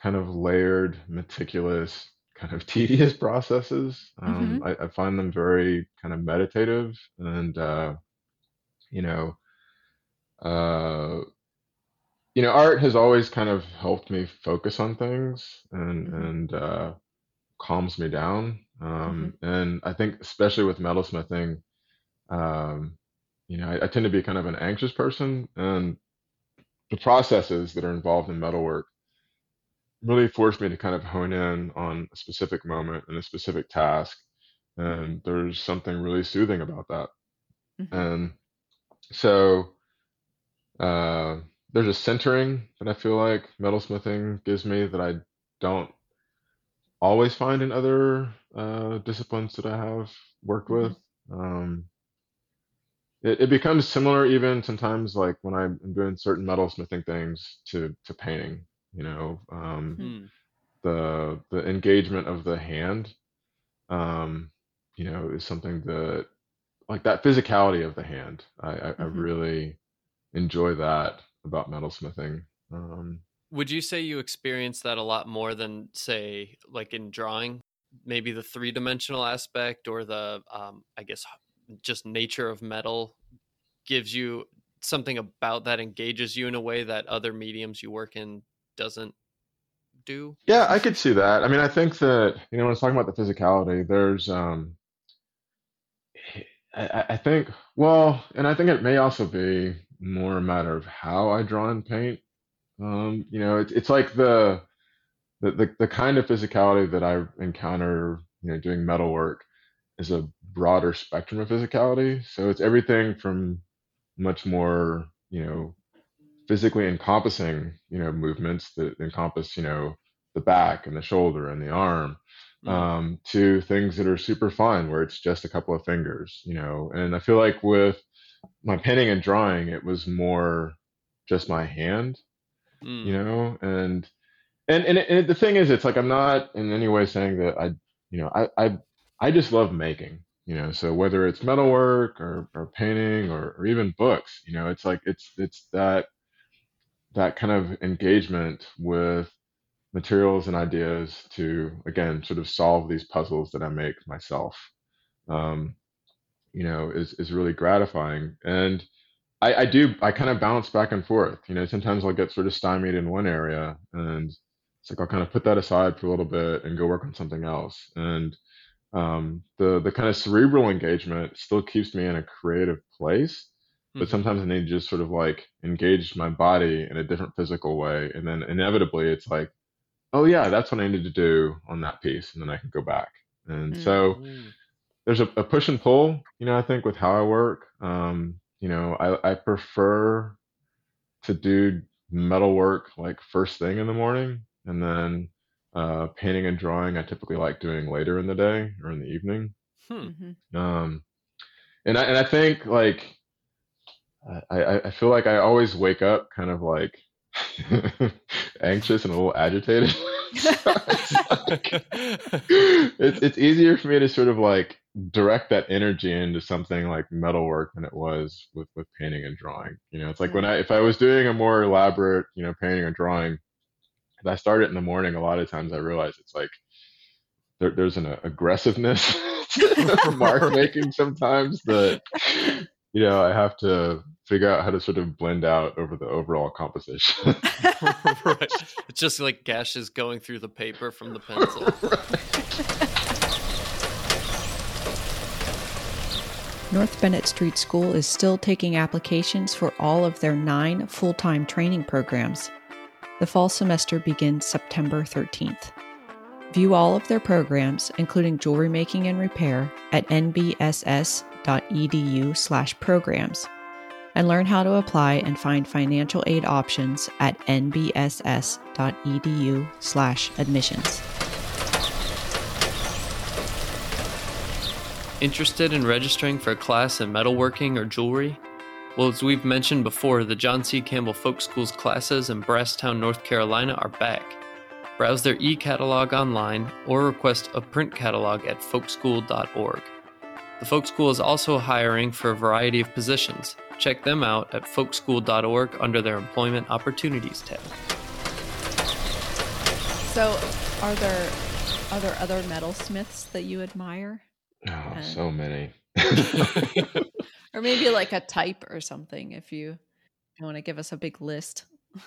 kind of layered, meticulous, kind of tedious processes. Um, mm-hmm. I, I, find them very kind of meditative, and uh, you know, uh, you know, art has always kind of helped me focus on things and mm-hmm. and uh, calms me down. Um, mm-hmm. And I think, especially with metalsmithing, um, you know, I, I tend to be kind of an anxious person, and the processes that are involved in metalwork really forced me to kind of hone in on a specific moment and a specific task. And there's something really soothing about that. Mm-hmm. And so uh, there's a centering that I feel like metalsmithing gives me that I don't always find in other uh, disciplines that I have worked mm-hmm. with. Um, it, it becomes similar even sometimes like when I'm doing certain metal smithing things to to painting. You know, um, hmm. the the engagement of the hand, um, you know, is something that like that physicality of the hand. I, I, mm-hmm. I really enjoy that about metalsmithing. Um, Would you say you experience that a lot more than say like in drawing? Maybe the three dimensional aspect or the um, I guess just nature of metal gives you something about that engages you in a way that other mediums you work in doesn't do yeah i could see that i mean i think that you know when i was talking about the physicality there's um I, I think well and i think it may also be more a matter of how i draw and paint um you know it's it's like the the, the, the kind of physicality that i encounter you know doing metal work is a broader spectrum of physicality. So it's everything from much more, you know, physically encompassing, you know, movements that encompass, you know, the back and the shoulder and the arm, mm-hmm. um, to things that are super fun where it's just a couple of fingers, you know. And I feel like with my painting and drawing, it was more just my hand, mm. you know, and and and, and the thing is, it's like I'm not in any way saying that I, you know, I I I just love making, you know. So whether it's metalwork or, or painting or, or even books, you know, it's like it's it's that that kind of engagement with materials and ideas to again sort of solve these puzzles that I make myself. Um, you know, is is really gratifying. And I, I do I kind of bounce back and forth. You know, sometimes I'll get sort of stymied in one area and it's like I'll kind of put that aside for a little bit and go work on something else. And um, the the kind of cerebral engagement still keeps me in a creative place but mm-hmm. sometimes i need to just sort of like engage my body in a different physical way and then inevitably it's like oh yeah that's what i need to do on that piece and then i can go back and mm-hmm. so. There's a, a, push and pull you know i think with how i work um, you know I, I prefer to do metal work like first thing in the morning and then uh, painting and drawing, I typically like doing later in the day or in the evening. Hmm. Mm-hmm. Um, and I and I think like I I feel like I always wake up kind of like anxious and a little agitated. it's it's easier for me to sort of like direct that energy into something like metalwork than it was with with painting and drawing. You know, it's like when Mm. I if I was doing a more elaborate, you know, painting or drawing, if I start it in the morning, a lot of times I realize it's like there, there's an aggressiveness to mark making sometimes that you know I have to figure out how to sort of blend out over the overall composition. right. It's just like gashes going through the paper from the pencil. North Bennett Street School is still taking applications for all of their nine full time training programs. The fall semester begins September 13th. View all of their programs, including jewelry making and repair, at nbss.edu/slash programs, and learn how to apply and find financial aid options at nbss.edu/slash admissions. Interested in registering for a class in metalworking or jewelry? Well, as we've mentioned before, the John C. Campbell Folk Schools classes in Brasstown, North Carolina are back. Browse their e catalog online or request a print catalog at folkschool.org. The Folk School is also hiring for a variety of positions. Check them out at folkschool.org under their Employment Opportunities tab. So, are there are there other metalsmiths that you admire, oh, so many. or maybe like a type or something? If you, you want to give us a big list.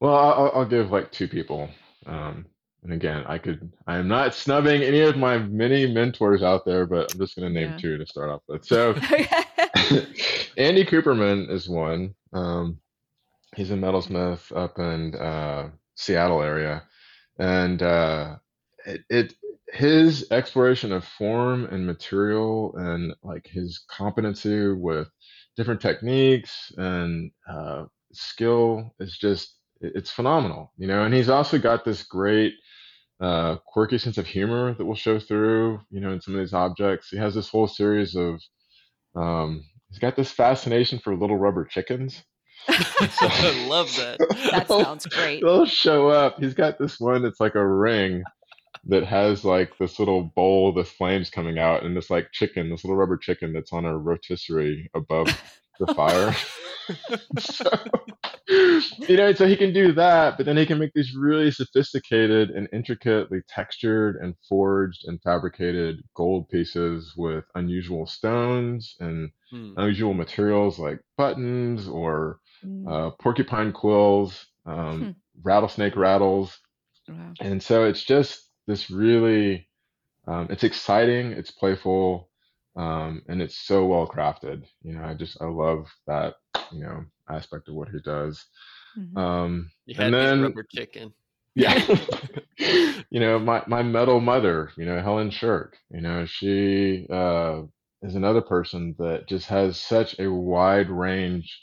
Well, I'll, I'll give like two people. Um, and again, I could, I am not snubbing any of my many mentors out there, but I'm just going to name Yeah. two to start off with. So, Andy Cooperman is one. Um, he's a metalsmith up in uh, Seattle area, and uh, it, it his exploration of form and material and like his competency with different techniques and uh, skill is just it's phenomenal, you know. And he's also got this great uh, quirky sense of humor that will show through, you know, in some of these objects. He has this whole series of um, he's got this fascination for little rubber chickens. I love that. That sounds great. They'll show up. He's got this one that's like a ring that has like this little bowl with flames coming out, and this like chicken, this little rubber chicken that's on a rotisserie above the fire. so, you know, so he can do that, but then he can make these really sophisticated and intricately textured and forged and fabricated gold pieces with unusual stones and Hmm. unusual materials like buttons or Mm, uh, porcupine quills, um, Hmm. rattlesnake rattles, wow. and so it's just this really, um, it's exciting, it's playful, um, and it's so well crafted. You know, I just I love that you know aspect of what he does. Mhm. Um, You had and then rubber chicken. yeah, you know my my metal mother, you know Helen Shirk, you know she uh, is another person that just has such a wide range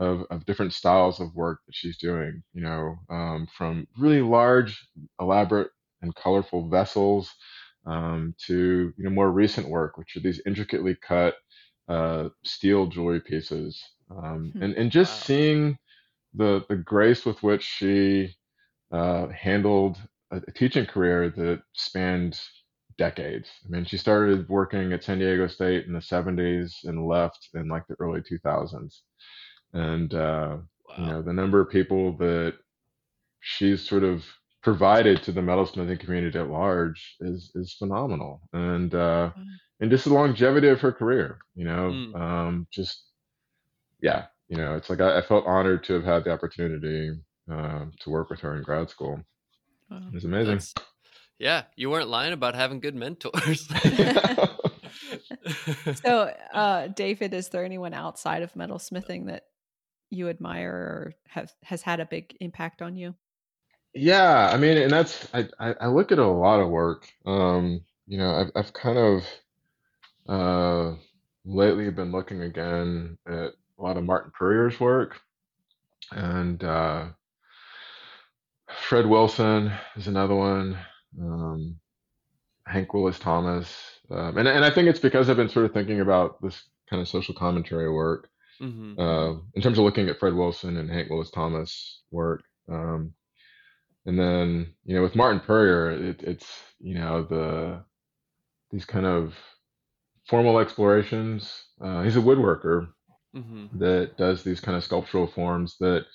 of, of different styles of work that she's doing, you know, um, from really large, elaborate, and colorful vessels um, to, you know, more recent work, which are these intricately cut uh, steel jewelry pieces. Um, Hmm. and, and just Wow. seeing the, the grace with which she uh, handled a, a teaching career that spanned decades. I mean, she started working at San Diego State in the 70s and left in like the early 2000s and uh, you know the number of people that she's sort of provided to the metalsmithing community at large is is phenomenal and uh and just the longevity of her career you know Mm. um just yeah you know it's like I, I felt honored to have had the opportunity um to work with her in grad school Wow. it was amazing That's, yeah, you weren't lying about having good mentors. So, uh, David, is there anyone outside of metalsmithing that you admire or have has had a big impact on you? Yeah, I mean, and that's I, I I look at a lot of work. Um, you know, I've I've kind of uh lately been looking again at a lot of Martin Puryear's work, and uh Fred Wilson is another one. Um, Hank Willis Thomas, um, and and I think it's because I've been sort of thinking about this kind of social commentary work hmm uh, in terms of looking at Fred Wilson and Hank Willis Thomas work. Um, and then, you know, with Martin Puryear, it, it's, you know, the, these kind of formal explorations. Uh, he's a woodworker Mm-hmm. that does these kind of sculptural forms that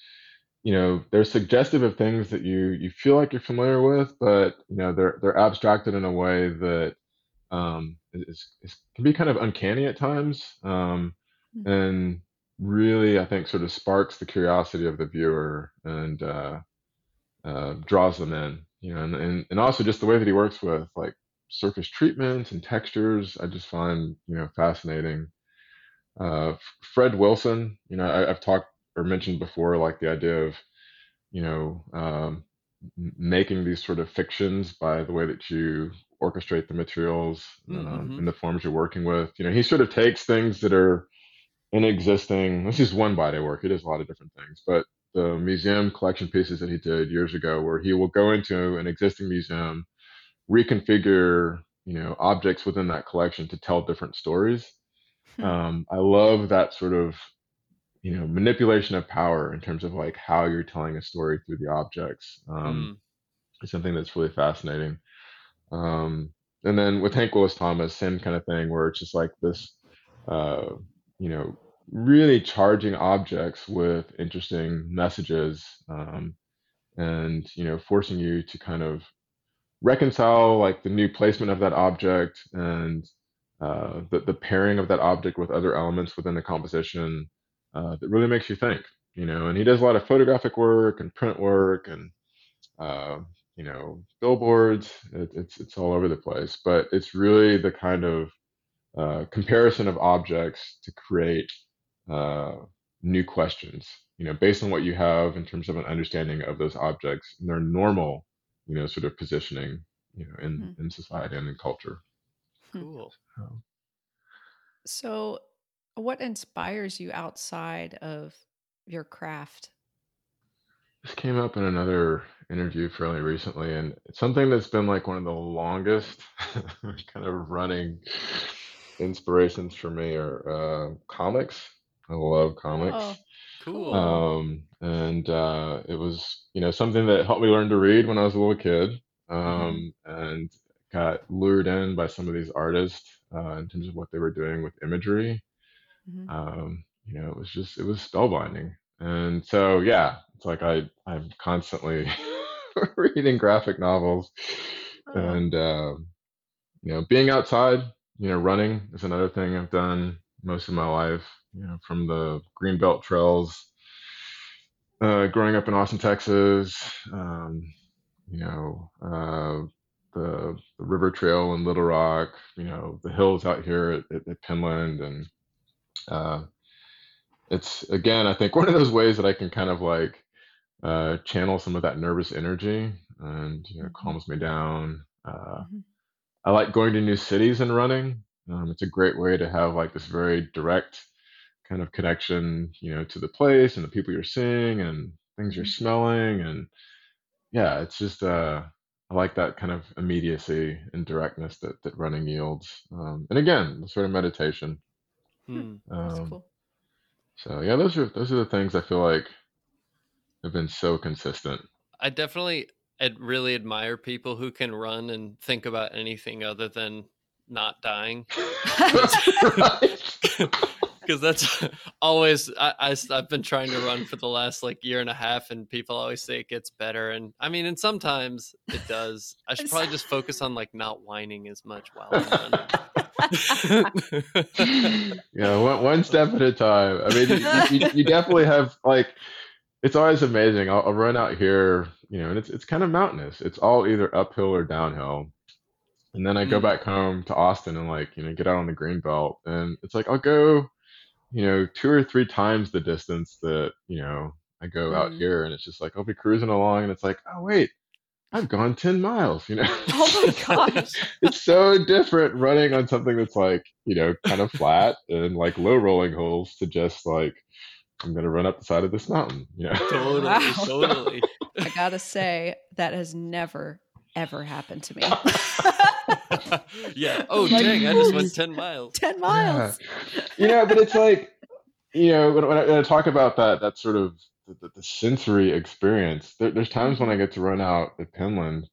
you know they're suggestive of things that you you feel like you're familiar with, but you know they're they're abstracted in a way that um, is, is can be kind of uncanny at times, um, Mhm. and really I think sort of sparks the curiosity of the viewer and uh, uh, draws them in. You know, and, and and also just the way that he works with like surface treatments and textures, I just find you know fascinating. Uh, Fred Wilson, you know, I, I've talked or mentioned before, like the idea of, you know, um, making these sort of fictions by the way that you orchestrate the materials um, Mm-hmm. and the forms you're working with. You know, he sort of takes things that are in existing. This is one body work. He does a lot of different things, but the museum collection pieces that he did years ago, where he will go into an existing museum, reconfigure, you know, objects within that collection to tell different stories Hmm. um, I love that sort of you know manipulation of power in terms of like how you're telling a story through the objects. Um, Mm. it's something that's really fascinating. Um, and then with Hank Willis Thomas, same kind of thing where it's just like this, uh, you know, really charging objects with interesting messages, um, and you know, forcing you to kind of reconcile like the new placement of that object and uh, the, the pairing of that object with other elements within the composition uh, that really makes you think you know and he does a lot of photographic work and print work and uh, you know billboards. It, it's it's all over the place but it's really the kind of uh, comparison of objects to create uh, new questions you know based on what you have in terms of an understanding of those objects and their normal you know sort of positioning you know in Hmm. in society and in culture Cool. Um, So, what inspires you outside of your craft? This came up in another interview fairly recently, and it's something that's been like one of the longest kind of running inspirations for me are uh, comics. I love comics. Oh, Cool. Um, and uh, it was, you know, something that helped me learn to read when I was a little kid. Um, and got lured in by some of these artists uh, in terms of what they were doing with imagery. mhm. Um, you know, it was just it was spellbinding. And so yeah, it's like I I'm constantly reading graphic novels Oh. and um, you know, being outside, you know, running is another thing I've done most of my life, you know, from the Greenbelt trails uh, growing up in Austin, Texas, um, you know, uh, the, the river trail in Little Rock, you know, the hills out here at, at, at Penland. And uh, it's, again, I think one of those ways that I can kind of like uh, channel some of that nervous energy and, you know, Mhm. calms me down. Uh, Mhm. I like going to new cities and running. Um, it's a great way to have like this very direct kind of connection, you know, to the place and the people you're seeing and things you're Mhm. smelling. And yeah, it's just, uh, I like that kind of immediacy and directness that, that running yields. Um, and again, the sort of meditation. Hmm. That's Um, cool. so yeah, those are, those are the things I feel like have been so consistent. I definitely ad- really admire people who can run and think about anything other than not dying. Right. Because that's always I, I have been trying to run for the last like year and a half, and people always say it gets better, and I mean, and sometimes it does. I should probably just focus on like not whining as much while I'm running. yeah, one, one step at a time. I mean, you, you, you definitely have like, it's always amazing. I'll, I'll run out here, you know, and it's it's kind of mountainous. It's all either uphill or downhill. And then I go Mm. back home to Austin and like, you know, get out on the green belt, and it's like I'll go, you know, two or three times the distance that you know I go out Mm. here, and it's just like I'll be cruising along, and it's like, oh wait, I've gone ten miles, you know. Oh my gosh. it's so different running on something that's like you know kind of flat and like low rolling holes to just like i'm gonna run up the side of this mountain you know totally, Wow. totally. I gotta say, that has never, ever happened to me. Yeah. Oh Like- dang! I just went ten miles. 10 miles. you know but it's like you know when, when, I, when I talk about that that sort of the, the, the sensory experience there, there's times when i get to run out at Penland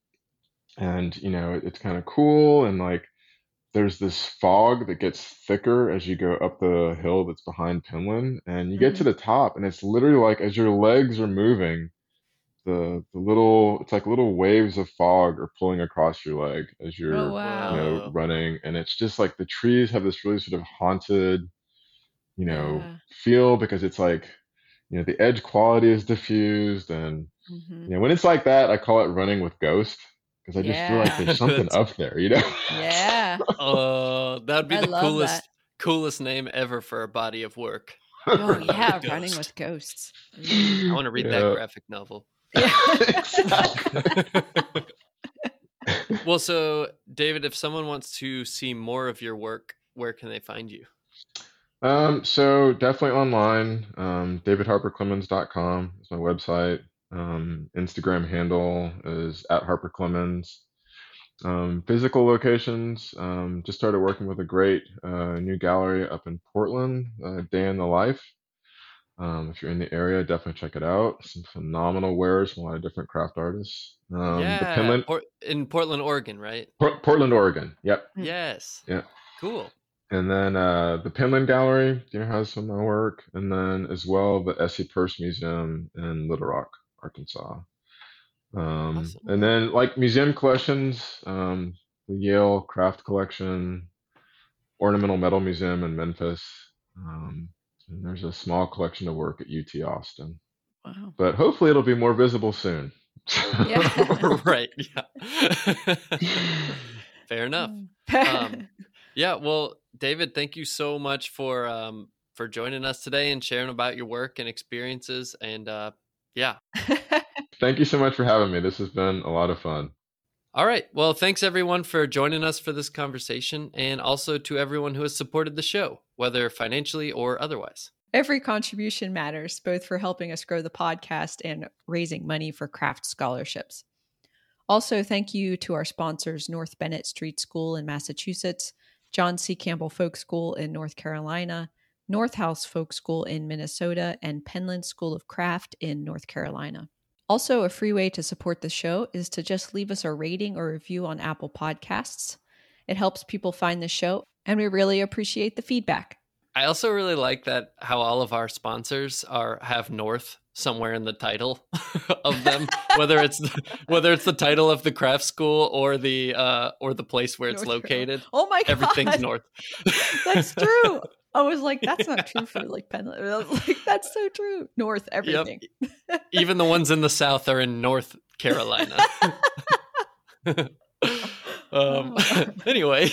and you know it, it's kind of cool and like there's this fog that gets thicker as you go up the hill that's behind Penland, and you get to Mhm. the top, and it's literally like as your legs are moving, the the little it's like little waves of fog are pulling across your leg as Oh you're you wow. know running, and it's just like the trees have this really sort of haunted you know Yeah. feel because it's like you know the edge quality is diffused and hmm you know when it's like that i call it running with ghost because i just feel like there's something up there you know Yeah. Oh, that would be I the coolest that. coolest name ever for a body of work. Oh Running yeah, with running with ghosts. Mm. I want to read Yeah. that graphic novel. Yeah. exactly well, so David, if someone wants to see more of your work, where can they find you? um so definitely online um davidharperclemens.com is my website um instagram handle is at harperclemens um, physical locations um, just started working with a great uh, new gallery up in portland uh, day in the life um, if you're in the area definitely check it out some phenomenal wares from a lot of different craft artists um, the yeah, Penland, Port- in Portland, Oregon, right? Por- portland oregon yep Mm. Yes. Yeah. Cool. and then uh, the Penland Gallery, you know, has some of my work, and then as well the ESSE Purse Museum in Little Rock, Arkansas. Um, Awesome. And then like museum collections, um, the Yale Craft Collection, Ornamental Metal Museum in Memphis. Um, and there's a small collection of work at UT Austin, Wow. but hopefully it'll be more visible soon. Yeah. right. Yeah. Fair enough. Um, Yeah, well, David, thank you so much for um, for joining us today and sharing about your work and experiences. And uh, yeah, Thank you so much for having me. This has been a lot of fun. all right. Well, thanks everyone for joining us for this conversation, and also to everyone who has supported the show, whether financially or otherwise. Every contribution matters, both for helping us grow the podcast and raising money for craft scholarships. Also, thank you to our sponsors North Bennett Street School in Massachusetts, John C. Campbell Folk School in North Carolina, North House Folk School in Minnesota, and Penland School of Craft in North Carolina. Also, a free way to support the show is to just leave us a rating or review on Apple Podcasts. It helps people find the show, and we really appreciate the feedback. I also really like that how all of our sponsors are have North somewhere in the title of them, whether it's whether it's the title of the craft school or the uh, or the place where it's North located. Oh my god. Everything's North. That's true. I was like, that's not true for like Penland. Like, that's so true. North, everything. Even the ones in the South are in North Carolina. Um, anyway,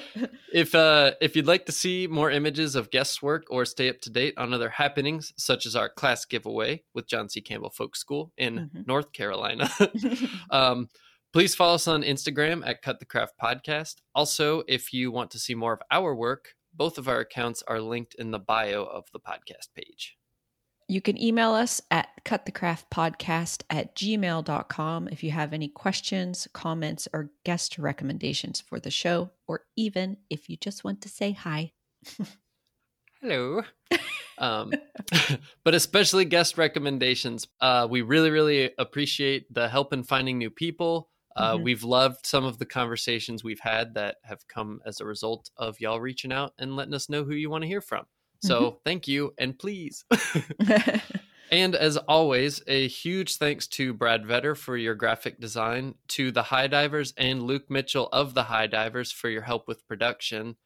if uh, if you'd like to see more images of guest work or stay up to date on other happenings, such as our class giveaway with John C. Campbell Folk School in Mhm. North Carolina, um, please follow us on Instagram at Cut the Craft Podcast. Also, if you want to see more of our work, both of our accounts are linked in the bio of the podcast page. You can email us at cutthecraftpodcast at gmail.com if you have any questions, comments, or guest recommendations for the show, or even if you just want to say hi. Hello. um, but especially guest recommendations. Uh, we really, really appreciate the help in finding new people. Uh, Mhm. We've loved some of the conversations we've had that have come as a result of y'all reaching out and letting us know who you want to hear from. So thank you and please. And as always, a huge thanks to Brad Vetter for your graphic design, to the High Divers and Luke Mitchell of the High Divers for your help with production.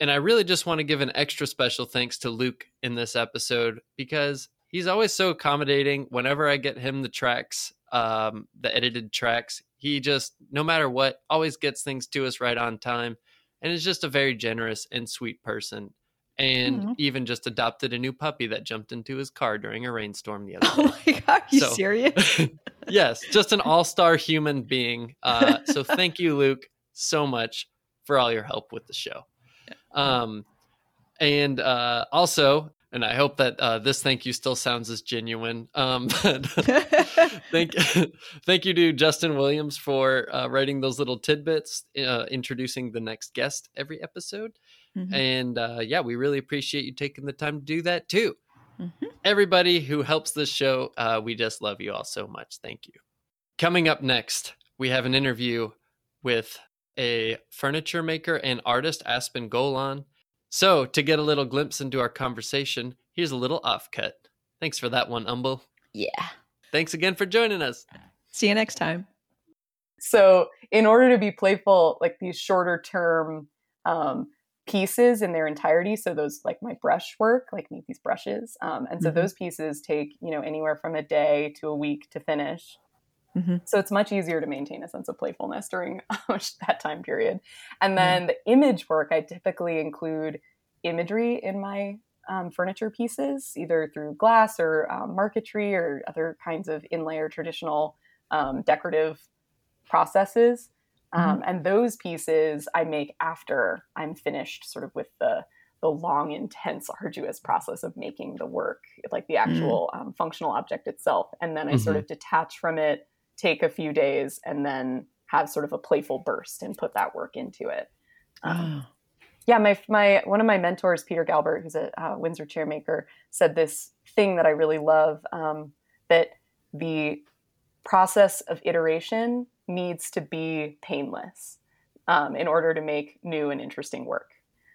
And I really just want to give an extra special thanks to Luke in this episode because he's always so accommodating. Whenever I get him the tracks, um, the edited tracks, he just, no matter what, always gets things to us right on time. And is just a very generous and sweet person and Aw. even just adopted a new puppy that jumped into his car during a rainstorm the other oh day. my god, are you So- serious? yes, just an all-star human being. Uh, so thank you, Luke, so much for all your help with the show. Um, and uh, also, and I hope that uh, this thank you still sounds as genuine. Um, thank thank you to Justin Williams for uh, writing those little tidbits, uh, introducing the next guest every episode. Mhm. And uh, yeah, we really appreciate you taking the time to do that too. Mhm. Everybody who helps this show, uh, we just love you all so much. Thank you. Coming up next, we have an interview with a furniture maker and artist, Aspen Golann. So, to get a little glimpse into our conversation, here's a little offcut. Thanks for that one, Umble. Yeah. Thanks again for joining us. See you next time. So, in order to be playful, like these shorter term um, pieces in their entirety, so those like my brush work, like make these brushes, um, and so Mhm. those pieces take you know anywhere from a day to a week to finish. Mhm. So it's much easier to maintain a sense of playfulness during that time period. And then the image work, I typically include imagery in my um, furniture pieces, either through glass or um, marquetry or other kinds of inlay or traditional um, decorative processes. Um, and those pieces I make after I'm finished, sort of with the the long, intense, arduous process of making the work, like the actual um, functional object itself. And then I sort of detach from it, take a few days, and then have sort of a playful burst and put that work into it. Um, Oh. yeah, my my one of my mentors, Peter Galbert, who's a uh, Windsor chairmaker, said this thing that I really love um, that the process of iteration needs to be painless um, in order to make new and interesting work.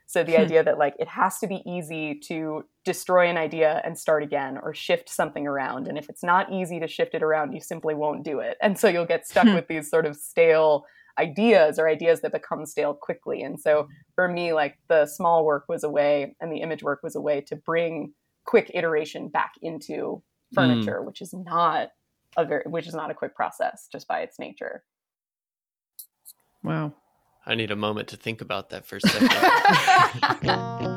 So the Hmm. idea that like it has to be easy to destroy an idea and start again or shift something around and if it's not easy to shift it around you simply won't do it. And so you'll get stuck Hmm. with these sort of stale ideas or ideas that become stale quickly. And so for me like the small work was a way and the image work was a way to bring quick iteration back into furniture which is not a very which is not a quick process just by its nature. Wow. I need a moment to think about that for a second.